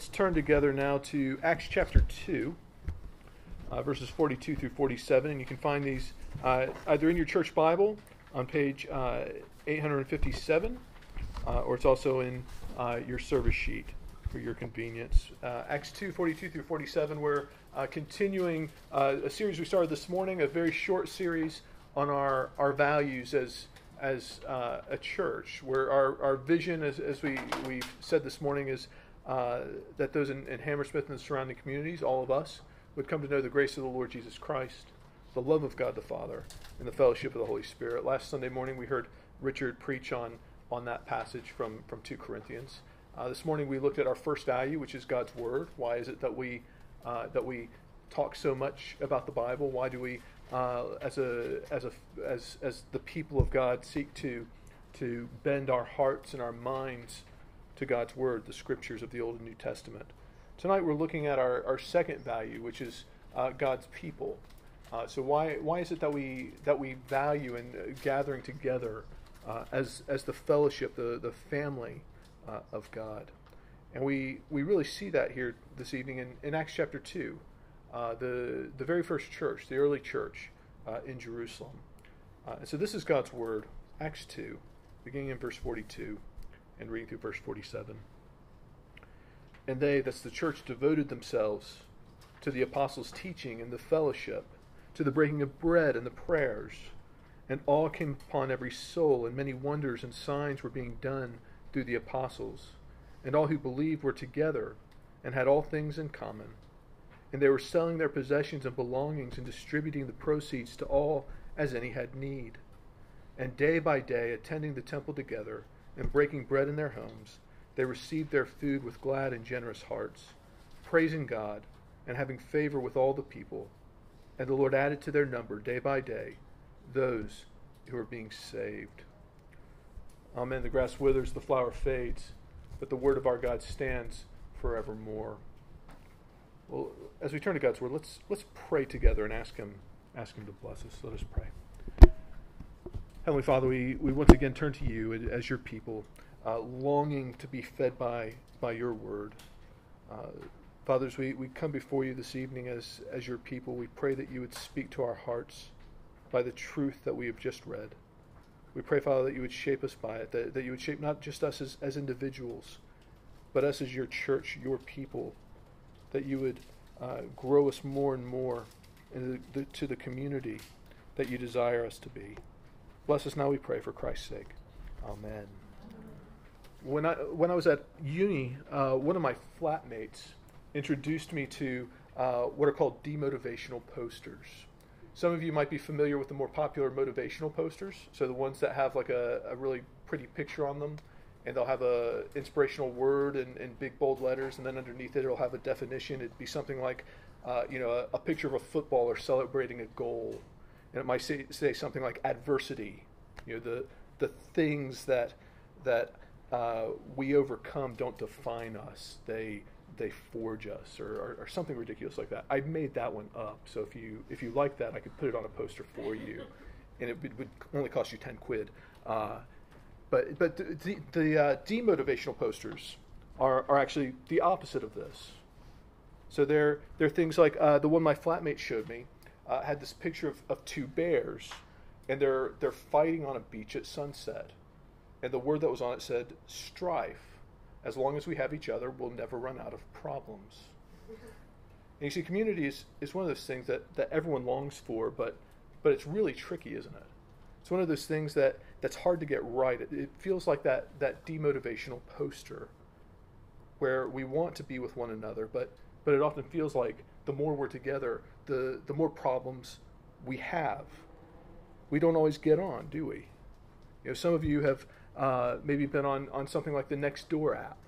Let's turn together now to Acts chapter 2, uh, verses 42 through 47. And you can find these uh, either in your church Bible on page uh, 857, uh, or it's also in uh, your service sheet for your convenience. Uh, Acts 2, 42 through 47, we're continuing a series we started this morning, a very short series on our, our values as as uh, a church, where our, our vision, as, as we, we said this morning, is uh, that those in, in, Hammersmith and the surrounding communities, all of us, would come to know the grace of the Lord Jesus Christ, the love of God the Father, and the fellowship of the Holy Spirit. Last Sunday morning, we heard Richard preach on, on that passage from, from 2 Corinthians. Uh, this morning, we looked at our first value, which is God's Word. Why is it that we, uh, that we talk so much about the Bible? Why do we, uh, as, a, as, a, as, as the people of God, seek to, to bend our hearts and our minds to God's Word, the scriptures of the Old and New Testament. Tonight we're looking at our, our second value, which is uh, God's people. Uh, so why why is it that we that we value in uh, gathering together uh, as as the fellowship, the the family uh, of God, and we we really see that here this evening in, in Acts chapter two, the the very first church, the early church in Jerusalem. and so this is God's word, Acts two, beginning in verse forty two and reading through verse 47. And they, that's the church, devoted themselves to the apostles' teaching and the fellowship, to the breaking of bread and the prayers. And awe came upon every soul, and many wonders and signs were being done through the apostles. And all who believed were together and had all things in common. And they were selling their possessions and belongings and distributing the proceeds to all as any had need. And day by day, attending the temple together, and breaking bread in their homes, they received their food with glad and generous hearts, praising God and having favor with all the people. And the Lord added to their number day by day those who are being saved. Amen. The grass withers, the flower fades, but the word of our God stands forevermore. Well, as we turn to God's word, let's let's pray together and ask him ask him to bless us. Let us pray. Heavenly Father, we, we once again turn to you as your people, uh, longing to be fed by, by your word. Uh, fathers, we, we come before you this evening as, as your people. We pray that you would speak to our hearts by the truth that we have just read. We pray, Father, that you would shape us by it, that, that you would shape not just us as, as individuals, but us as your church, your people, that you would uh, grow us more and more into the, to the community that you desire us to be. Bless us now, we pray, for Christ's sake. Amen. When I, when I was at uni, uh, one of my flatmates introduced me to uh, what are called demotivational posters. Some of you might be familiar with the more popular motivational posters, so the ones that have like a, a really pretty picture on them, and they'll have a inspirational word in, in big bold letters, and then underneath it it'll have a definition. It'd be something like, uh, you know, a, a, picture of a footballer celebrating a goal, and it might say, say something like adversity. You know, the the things that that uh, we overcome don't define us; they they forge us, or, or, or, something ridiculous like that. I made that one up, so if you if you like that, I could put it on a poster for you, and it would, would only cost you ten quid. Uh, but but the, the uh, demotivational posters are are actually the opposite of this. So they're they're things like uh, the one my flatmate showed me uh, had this picture of, of two bears, and they're they're fighting on a beach at sunset, and the word that was on it said strife. As long as we have each other, we'll never run out of problems. And you see, community is, is one of those things that, that everyone longs for, but but it's really tricky, isn't it? It's one of those things that, that's hard to get right. It, it feels like that that demotivational poster where we want to be with one another, but but it often feels like the more we're together, the, the more problems we have. We don't always get on, do we? You know, some of you have uh, maybe been on, on something like the Nextdoor app.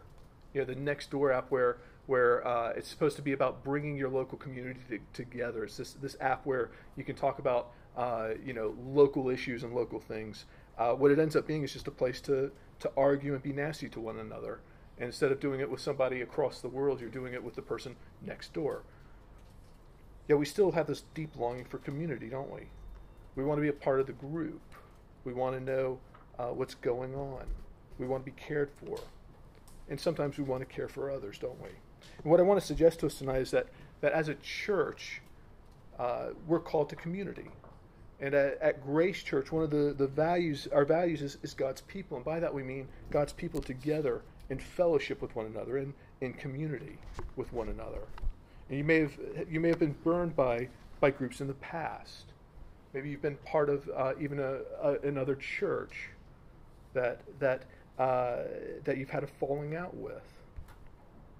You know, the Nextdoor app where where uh, it's supposed to be about bringing your local community to, together. It's this this app where you can talk about uh, you know local issues and local things. Uh, what it ends up being is just a place to to argue and be nasty to one another. And instead of doing it with somebody across the world, you're doing it with the person next door. Yet we still have this deep longing for community, don't we? We want to be a part of the group. We want to know uh, what's going on. We want to be cared for. And sometimes we want to care for others, don't we? And what I want to suggest to us tonight is that, that as a church, uh, we're called to community. And at, at, Grace Church, one of the, the values, our values is, is God's people. And by that we mean God's people together in fellowship with one another and in community with one another. And you may have, you may have been burned by, by groups in the past. Maybe you've been part of uh, even a, a, another church that, that, uh, that you've had a falling out with.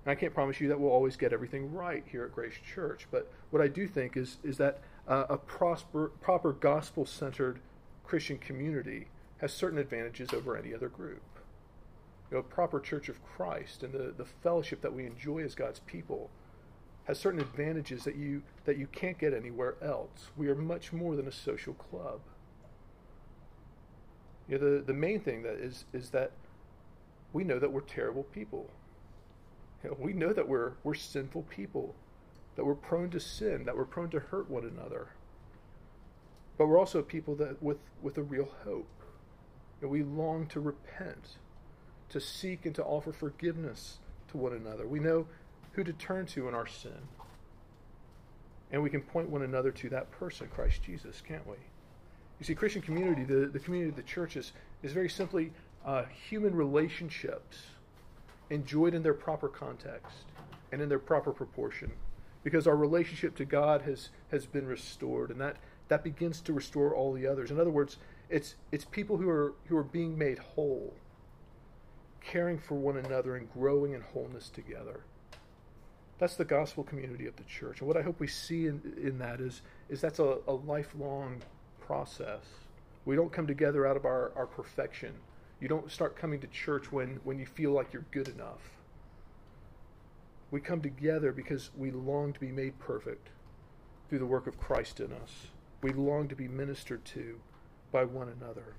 And I can't promise you that we'll always get everything right here at Grace Church, but what I do think is, is that uh, a prosper, proper gospel centered Christian community has certain advantages over any other group. You know, a proper church of Christ and the, the fellowship that we enjoy as God's people has certain advantages that you that you can't get anywhere else. We are much more than a social club. You know, the, the main thing that is is that we know that we're terrible people. You know, we know that we're we're sinful people that we're prone to sin, that we're prone to hurt one another. But we're also people that with, with a real hope. We long to repent, to seek and to offer forgiveness to one another. We know who to turn to in our sin. And we can point one another to that person, Christ Jesus, can't we? You see, Christian community, the, the community of the church, is, is very simply uh, human relationships enjoyed in their proper context and in their proper proportion because our relationship to God has has been restored, and that that begins to restore all the others. In other words, it's it's people who are who are being made whole, caring for one another and growing in wholeness together. That's the gospel community of the church, and what I hope we see in, in that is is that's a, a lifelong process. We don't come together out of our, our perfection. You don't start coming to church when, when you feel like you're good enough we come together because we long to be made perfect through the work of Christ in us. We long to be ministered to by one another.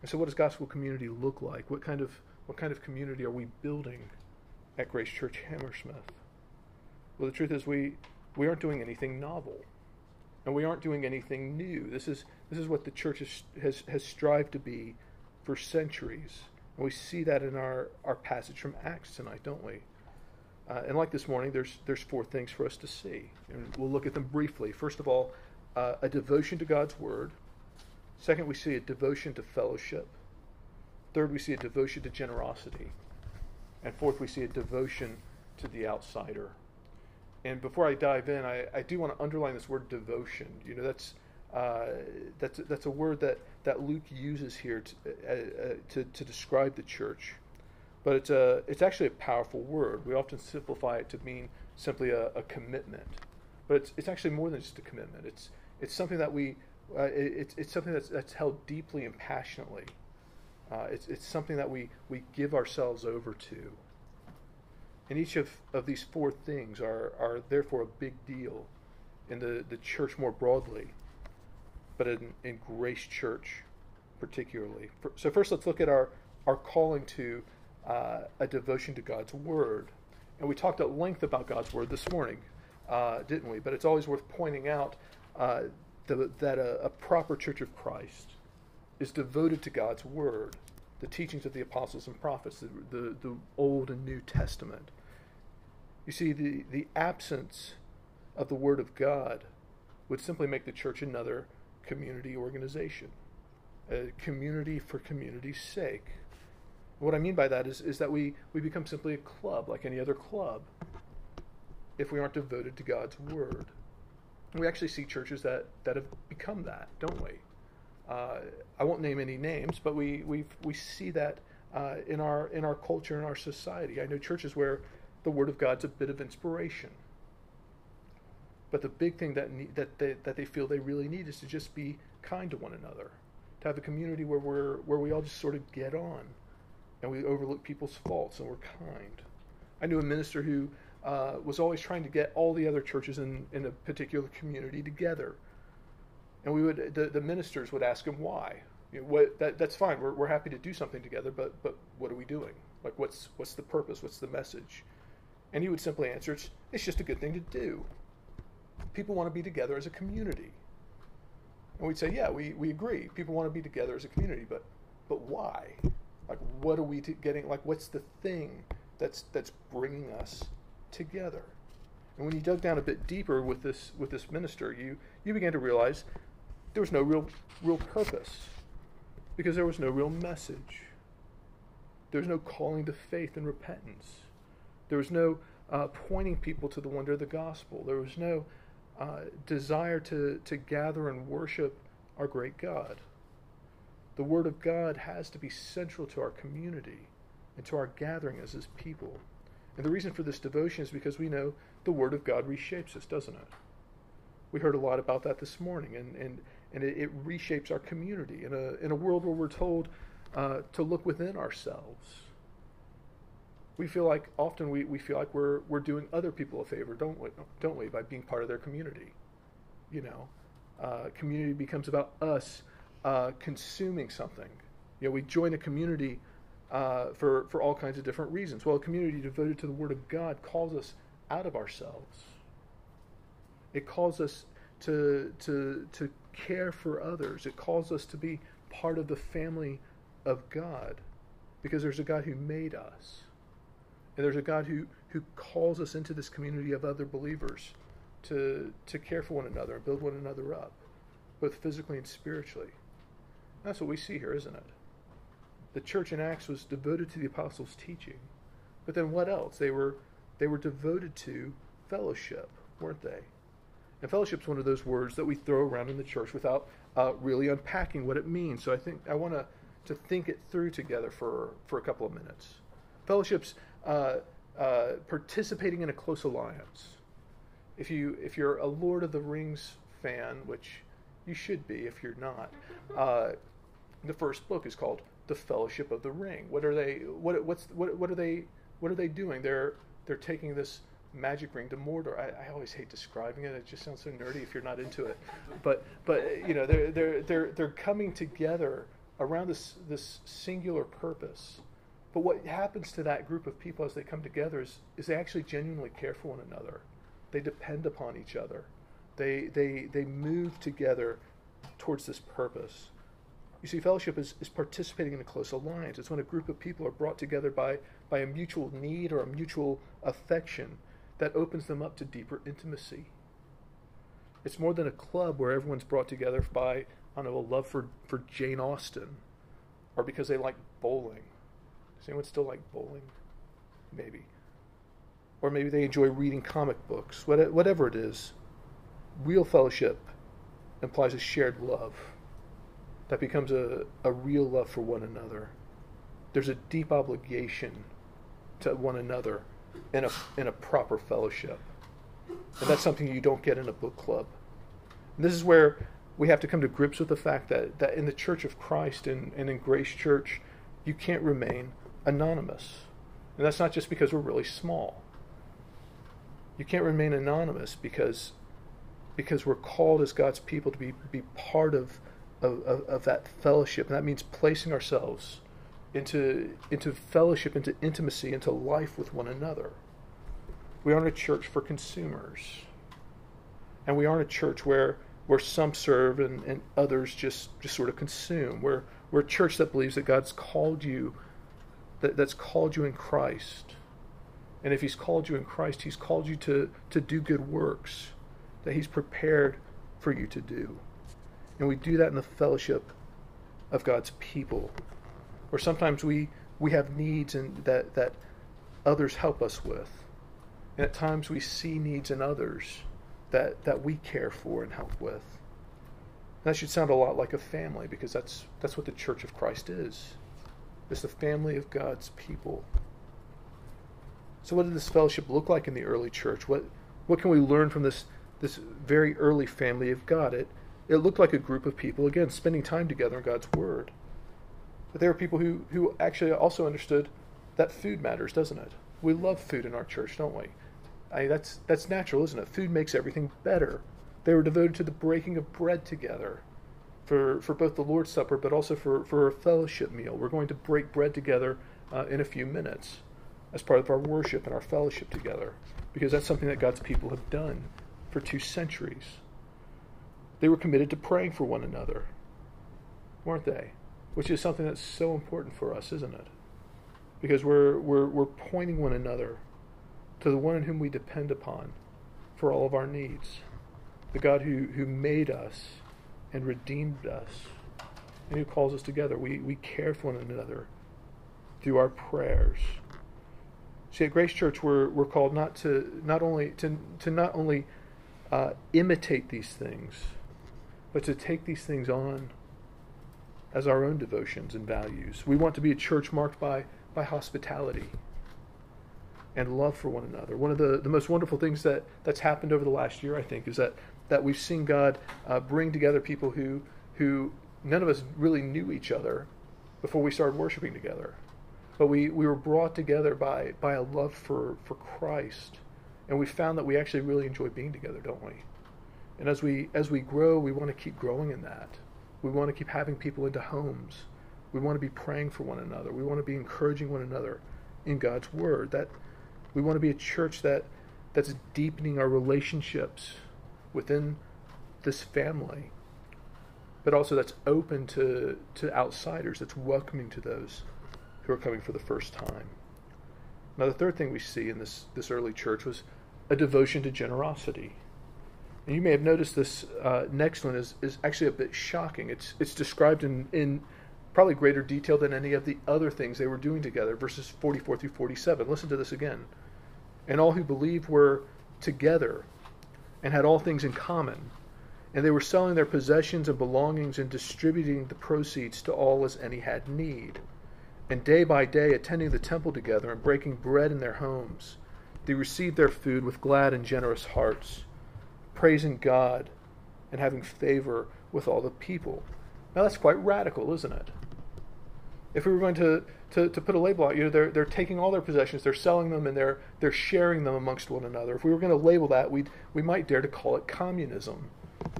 And so what does gospel community look like? What kind of what kind of community are we building at Grace Church Hammersmith? Well, the truth is we we aren't doing anything novel. And we aren't doing anything new. This is this is what the church has has, has strived to be for centuries. And we see that in our, our passage from Acts tonight, don't we? Uh, and like this morning, there's there's four things for us to see, and we'll look at them briefly. First of all, uh, a devotion to God's word. Second, we see a devotion to fellowship. Third, we see a devotion to generosity, and fourth, we see a devotion to the outsider. And before I dive in, I, I do want to underline this word devotion. You know, that's uh, that's that's a word that that Luke uses here to, uh, uh, to, to describe the church but it's a it's actually a powerful word. We often simplify it to mean simply a, a commitment, but it's it's actually more than just a commitment. It's it's something that we uh, it, it's it's something that's that's held deeply and passionately. Uh, it's it's something that we we give ourselves over to. And each of, of these four things are are therefore a big deal in the, the church more broadly, but in, in Grace Church particularly. So first, let's look at our our calling to uh, a devotion to God's Word. And we talked at length about God's Word this morning, uh, didn't we? But it's always worth pointing out uh, the, that a, a, proper church of Christ is devoted to God's Word, the teachings of the apostles and prophets, the, the, the Old and New Testament. You see, the, the absence of the Word of God would simply make the church another community organization, a community for community's sake. What I mean by that is, is that we, we become simply a club like any other club if we aren't devoted to God's Word. we actually see churches that, that have become that, don't we? Uh, I won't name any names, but we, we we see that uh, in, our, in our culture, in our society. I know churches where the Word of God's a bit of inspiration. But the big thing that, need, that, they, that they feel they really need is to just be kind to one another, to have a community where, we're, where we all just sort of get on and we overlook people's faults and we're kind. I knew a minister who uh, was always trying to get all the other churches in, in a particular community together. And we would the, the ministers would ask him why. You know, what, that, that's fine. We're, we're happy to do something together, but but what are we doing? Like what's what's the purpose? What's the message? And he would simply answer, it's, it's just a good thing to do. People want to be together as a community. And we'd say, yeah, we, we agree. People want to be together as a community, but but why? Like, what are we getting? Like, what's the thing that's that's bringing us together. And when you dug down a bit deeper with this with this minister, you you began to realize there was no real real purpose because there was no real message. There was no calling to faith and repentance. There was no uh, pointing people to the wonder of the gospel. There was no uh, desire to, to gather and worship our great God. The Word of God has to be central to our community and to our gathering as His people. And the reason for this devotion is because we know the Word of God reshapes us, doesn't it? We heard a lot about that this morning, and, and, and it, it reshapes our community in a, in a world where we're told uh, to look within ourselves. We feel like often we, we feel like we're, we're doing other people a favor, don't we, don't we, by being part of their community. You know, uh, community becomes about us uh, consuming something. You know, we join a community uh, for, for all kinds of different reasons. Well, a community devoted to the Word of God calls us out of ourselves. It calls us to, to, to care for others. It calls us to be part of the family of God because there's a God who made us. And there's a God who, who calls us into this community of other believers to, to care for one another and build one another up, both physically and spiritually. That's what we see here, isn't it? The church in Acts was devoted to the apostles' teaching. But then what else? They were they were devoted to fellowship, weren't they? And fellowship is one of those words that we throw around in the church without uh, really unpacking what it means. So I think I want to to think it through together for for a couple of minutes. Fellowship's uh, uh, participating in a close alliance. If you if you're a Lord of the Rings fan, which you should be if you're not, uh, the first book is called The Fellowship of the Ring. What are they? What what's what what are they? What are they doing? They're they're taking this magic ring to Mordor. I, I, always hate describing it. It just sounds so nerdy if you're not into it. But but you know they're they're they're they're coming together around this this singular purpose. But what happens to that group of people as they come together is, is they actually genuinely care for one another. They depend upon each other. They they they move together towards this purpose. You see, fellowship is, is participating in a close alliance. It's when a group of people are brought together by, by a mutual need or a mutual affection that opens them up to deeper intimacy. It's more than a club where everyone's brought together by, I don't know, a love for, for Jane Austen or because they like bowling. Does anyone still like bowling? Maybe. Or maybe they enjoy reading comic books. Whatever it is, real fellowship implies a shared love that becomes a, a real love for one another. There's a deep obligation to one another in a, in a proper fellowship. And that's something you don't get in a book club. And this is where we have to come to grips with the fact that, that in the Church of Christ and, and in Grace Church, you can't remain anonymous. And that's not just because we're really small. You can't remain anonymous because because we're called as God's people to be, be part of of, of, of that fellowship. And that means placing ourselves into, into fellowship, into intimacy, into life with one another. We aren't a church for consumers. And we aren't a church where, where some serve and, and others just, just sort of consume. We're, we're a church that believes that God's called you, that, that's called you in Christ. And if He's called you in Christ, He's called you to, to do good works that He's prepared for you to do. And we do that in the fellowship of God's people. Or sometimes we, we have needs and that, that others help us with. And at times we see needs in others that, that we care for and help with. And that should sound a lot like a family because that's, that's what the Church of Christ is. It's the family of God's people. So, what did this fellowship look like in the early church? What, what can we learn from this, this very early family of God? It, it looked like a group of people, again, spending time together in God's Word. But there were people who, who actually also understood that food matters, doesn't it? We love food in our church, don't we? I that's, that's natural, isn't it? Food makes everything better. They were devoted to the breaking of bread together for, for both the Lord's Supper, but also for, for a fellowship meal. We're going to break bread together uh, in a few minutes as part of our worship and our fellowship together, because that's something that God's people have done for two centuries. They were committed to praying for one another, weren't they? Which is something that's so important for us, isn't it? Because we're, we're, we're pointing one another to the one in whom we depend upon for all of our needs, the God who, who made us and redeemed us and who calls us together. We, we care for one another through our prayers. See, at Grace Church, we're, we're called not to not only to, to not only uh, imitate these things, but to take these things on as our own devotions and values. We want to be a church marked by, by hospitality and love for one another. One of the, the most wonderful things that, that's happened over the last year, I think, is that, that we've seen God uh, bring together people who, who none of us really knew each other before we started worshiping together. But we, we were brought together by, by a love for, for Christ. And we found that we actually really enjoy being together, don't we? And as we as we grow, we want to keep growing in that. We want to keep having people into homes. We want to be praying for one another. We want to be encouraging one another in God's word. That we want to be a church that that's deepening our relationships within this family, but also that's open to to outsiders, that's welcoming to those who are coming for the first time. Now the third thing we see in this this early church was a devotion to generosity. And you may have noticed this uh, next one is, is actually a bit shocking. It's, it's described in, in probably greater detail than any of the other things they were doing together, verses 44 through 47. Listen to this again. And all who believed were together and had all things in common. And they were selling their possessions and belongings and distributing the proceeds to all as any had need. And day by day, attending the temple together and breaking bread in their homes, they received their food with glad and generous hearts praising God and having favor with all the people. Now that's quite radical, isn't it? If we were going to, to, to put a label on, you know, they're, they're taking all their possessions, they're selling them, and they're, they're sharing them amongst one another. If we were going to label that, we we might dare to call it communism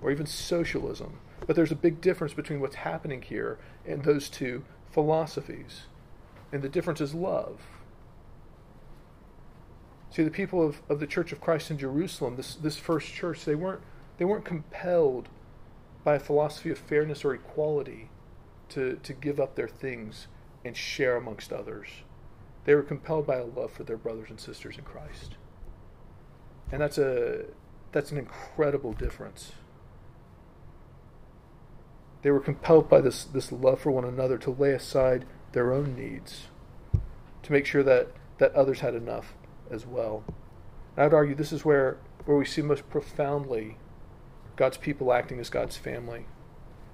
or even socialism. But there's a big difference between what's happening here and those two philosophies. And the difference is love. See, the people of, of the Church of Christ in Jerusalem, this, this first church, they weren't, they weren't compelled by a philosophy of fairness or equality to, to give up their things and share amongst others. They were compelled by a love for their brothers and sisters in Christ. And that's, a, that's an incredible difference. They were compelled by this, this love for one another to lay aside their own needs, to make sure that, that others had enough as well. And I'd argue this is where, where we see most profoundly God's people acting as God's family.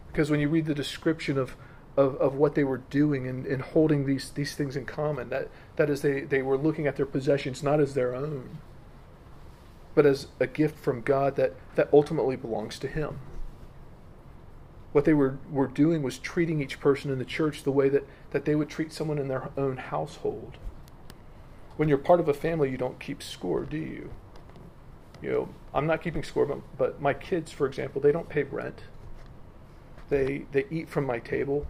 Because when you read the description of, of, of what they were doing and, and holding these, these things in common, that, that is, they, they were looking at their possessions not as their own, but as a gift from God that, that ultimately belongs to Him. What they were, were doing was treating each person in the church the way that, that they would treat someone in their own household when you're part of a family, you don't keep score, do you? You know, I'm not keeping score, but, but my kids, for example, they don't pay rent. They they eat from my table.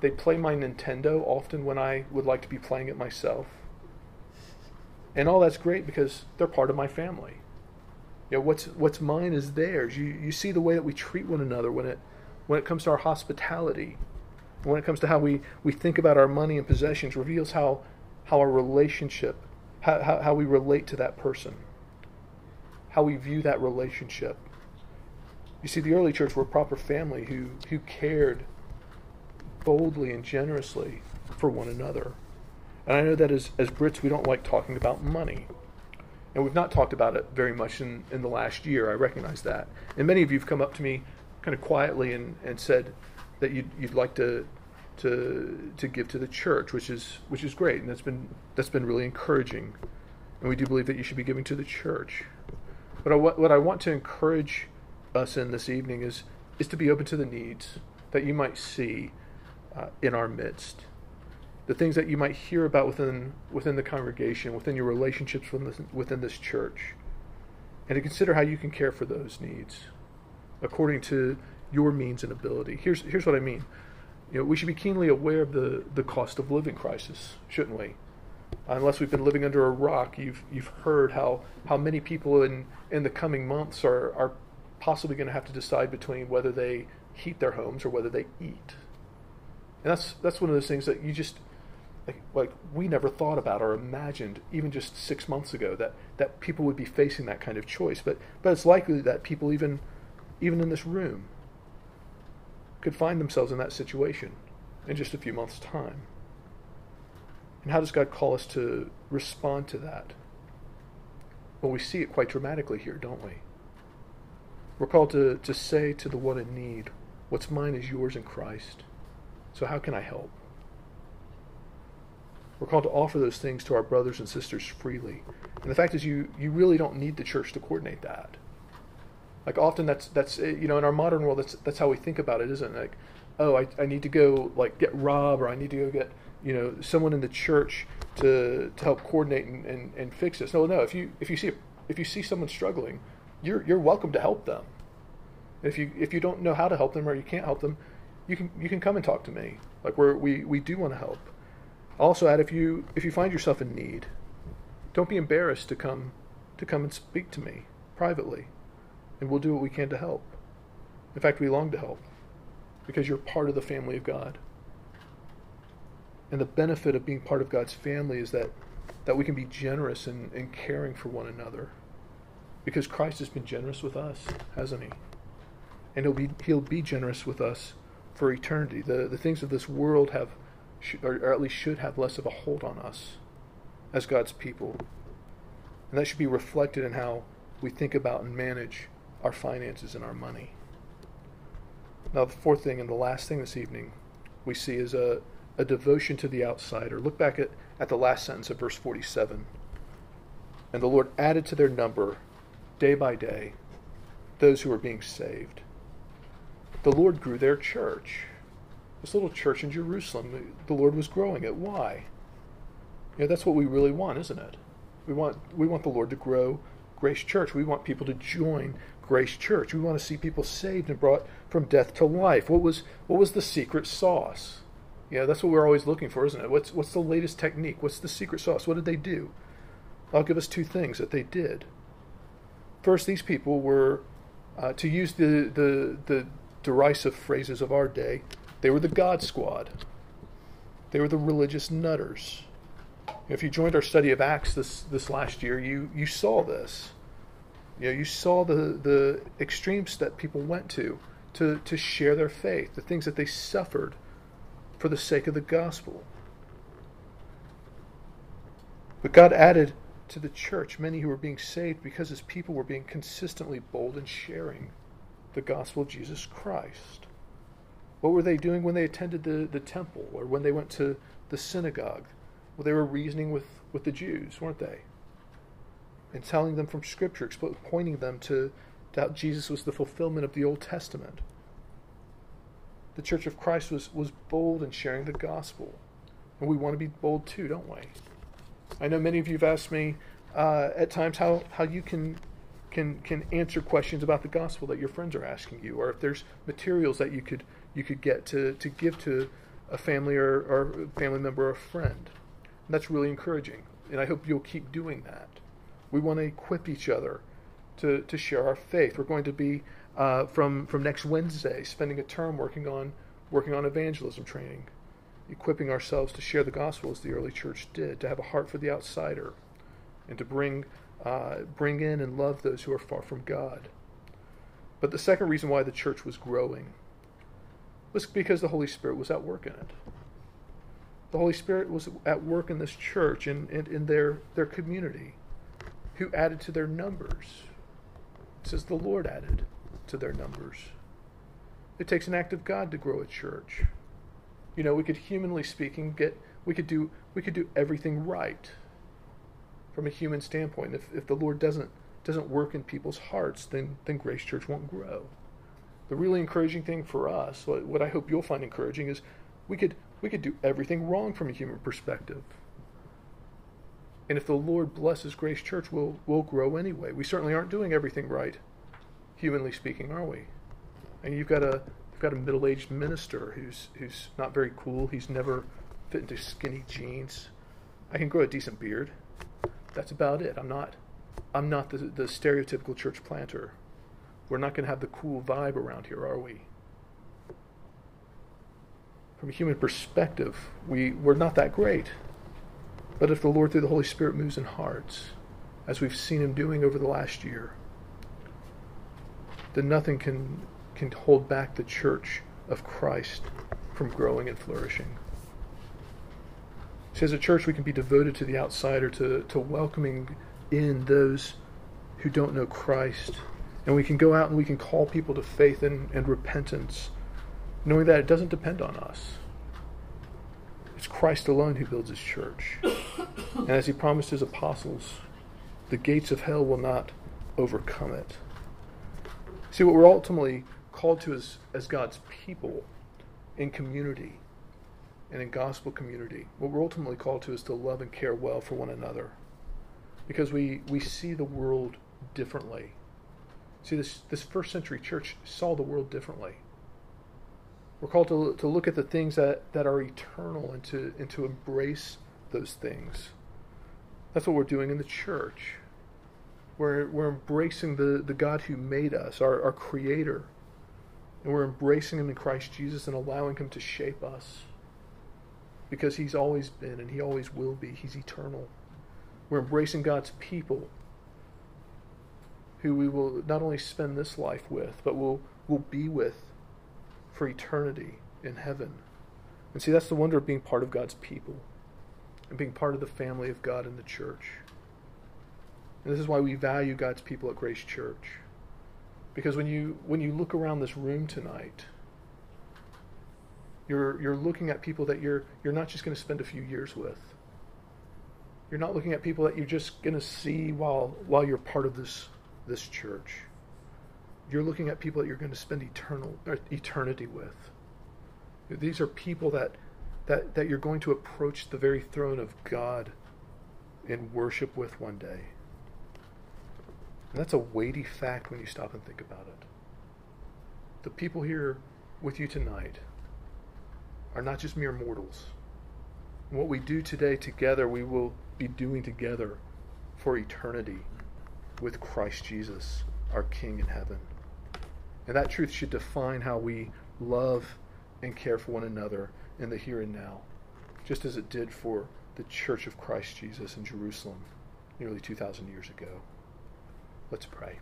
They play my Nintendo often when I would like to be playing it myself. And all that's great because they're part of my family. You know, what's what's mine is theirs. You you see the way that we treat one another when it when it comes to our hospitality, when it comes to how we, we think about our money and possessions, reveals how how our relationship, how, how, how we relate to that person, how we view that relationship. You see, the early church were a proper family who, who cared boldly and generously for one another. And I know that as, as Brits, we don't like talking about money. And we've not talked about it very much in, in the last year. I recognize that. And many of you have come up to me kind of quietly and, and said that you'd, you'd like to, to to give to the church, which is which is great, and that's been that's been really encouraging. And we do believe that you should be giving to the church. But I, what I want to encourage us in this evening is is to be open to the needs that you might see uh, in our midst, the things that you might hear about within within the congregation, within your relationships within this, within this church, and to consider how you can care for those needs according to your means and ability. Here's here's what I mean you know, we should be keenly aware of the, the cost of living crisis, shouldn't we? Unless we've been living under a rock, you've you've heard how, how many people in, in the coming months are, are possibly going to have to decide between whether they heat their homes or whether they eat. And that's that's one of those things that you just like, like we never thought about or imagined even just six months ago that, that people would be facing that kind of choice. But but it's likely that people even even in this room could find themselves in that situation in just a few months' time. And how does God call us to respond to that? Well, we see it quite dramatically here, don't we? We're called to, to say to the one in need, What's mine is yours in Christ. So how can I help? We're called to offer those things to our brothers and sisters freely. And the fact is, you, you really don't need the church to coordinate that. Like often, that's that's eh, you know in our modern world, that's that's how we think about it, isn't it? Like, oh, I, I need to go like get Rob, or I need to go get you know someone in the church to to help coordinate and, and, and fix this. No, no. If you if you see if you see someone struggling, you're you're welcome to help them. If you if you don't know how to help them or you can't help them, you can you can come and talk to me. Like we we we do want to help. Also, add if you if you find yourself in need, don't be embarrassed to come to come and speak to me privately, and we'll do what we can to help. In fact, we long to help because you're part of the family of God. And the benefit of being part of God's family is that that we can be generous in, in caring for one another. Because Christ has been generous with us, hasn't he? And he'll be he'll be generous with us for eternity. The the things of this world have or at least should have less of a hold on us as God's people. And that should be reflected in how we think about and manage our finances and our money. Now, the fourth thing and the last thing this evening we see is a, a devotion to the outsider. Look back at, at the last sentence of verse 47. And the Lord added to their number day by day those who were being saved. The Lord grew their church this little church in Jerusalem, the Lord was growing it. Why? Yeah, that's what we really want, isn't it? We want we want the Lord to grow Grace Church. We want people to join Grace Church. We want to see people saved and brought from death to life. What was what was the secret sauce? Yeah, that's what we're always looking for, isn't it? What's what's the latest technique? What's the secret sauce? What did they do? I'll give us two things that they did. First, these people were, uh, to use the, the the derisive phrases of our day, they were the God Squad. They were the religious nutters. If you joined our study of Acts this, this last year, you, you saw this. You know, you saw the, the extremes that people went to, to to share their faith, the things that they suffered for the sake of the gospel. But God added to the church many who were being saved because his people were being consistently bold in sharing the gospel of Jesus Christ. What were they doing when they attended the, the temple or when they went to the synagogue? Well, they were reasoning with, with the Jews, weren't they? And telling them from Scripture, pointing them to, how Jesus was the fulfillment of the Old Testament. The Church of Christ was, was bold in sharing the gospel. And we want to be bold too, don't we? I know many of you have asked me uh, at times how, how you can can can answer questions about the gospel that your friends are asking you, or if there's materials that you could you could get to, to give to a family or, or family member or a friend. And that's really encouraging. And I hope you'll keep doing that. We want to equip each other to, to share our faith. We're going to be uh, from from next Wednesday spending a term working on working on evangelism training, equipping ourselves to share the gospel as the early church did, to have a heart for the outsider, and to bring uh, bring in and love those who are far from God. But the second reason why the church was growing was because the Holy Spirit was at work in it. The Holy Spirit was at work in this church and in, in, in, their, their community, who added to their numbers. It says the Lord added to their numbers. It takes an act of God to grow a church. You know, we could humanly speaking get we could do we could do everything right from a human standpoint. If if the Lord doesn't doesn't work in people's hearts, then then Grace Church won't grow the really encouraging thing for us, what, what I hope you'll find encouraging, is we could we could do everything wrong from a human perspective. And if the Lord blesses Grace Church, we'll we'll grow anyway. We certainly aren't doing everything right, humanly speaking, are we? And you've got a you've got a middle-aged minister who's who's not very cool. He's never fit into skinny jeans. I can grow a decent beard. That's about it. I'm not I'm not the the stereotypical church planter. We're not going to have the cool vibe around here, are we? from a human perspective, we, we're not that great. But if the Lord, through the Holy Spirit, moves in hearts, as we've seen Him doing over the last year, then nothing can, can hold back the church of Christ from growing and flourishing. See, as a church, we can be devoted to the outsider, to, to welcoming in those who don't know Christ. And we can go out and we can call people to faith and, and repentance, knowing that it doesn't depend on us. It's Christ alone who builds his church. And as he promised his apostles, the gates of hell will not overcome it. See, what we're ultimately called to as, as God's people in community and in gospel community, what we're ultimately called to is to love and care well for one another. Because we, we see the world differently. See, this, this first century church saw the world differently. We're called to, to look at the things that, that are eternal and to, and to embrace those things. That's what we're doing in the church. We're, we're embracing the, the God who made us, our, our Creator. And we're embracing Him in Christ Jesus and allowing Him to shape us. Because He's always been and He always will be. He's eternal. We're embracing God's people who we will not only spend this life with, but will, will be with for eternity in heaven. And see, that's the wonder of being part of God's people and being part of the family of God in the church. And this is why we value God's people at Grace Church. Because when you when you look around this room tonight, you're you're looking at people that you're you're not just going to spend a few years with. You're not looking at people that you're just going to see while while you're part of this this church. You're looking at people that you're going to spend eternal eternity with. These are people that that that you're going to approach the very throne of God in worship with one day. And that's a weighty fact when you stop and think about it. The people here with you tonight are not just mere mortals. What we do today together, we will be doing together for eternity with Christ Jesus, our King in heaven. And that truth should define how we love and care for one another in the here and now, just as it did for the Church of Christ Jesus in Jerusalem nearly 2,000 years ago. Let's pray.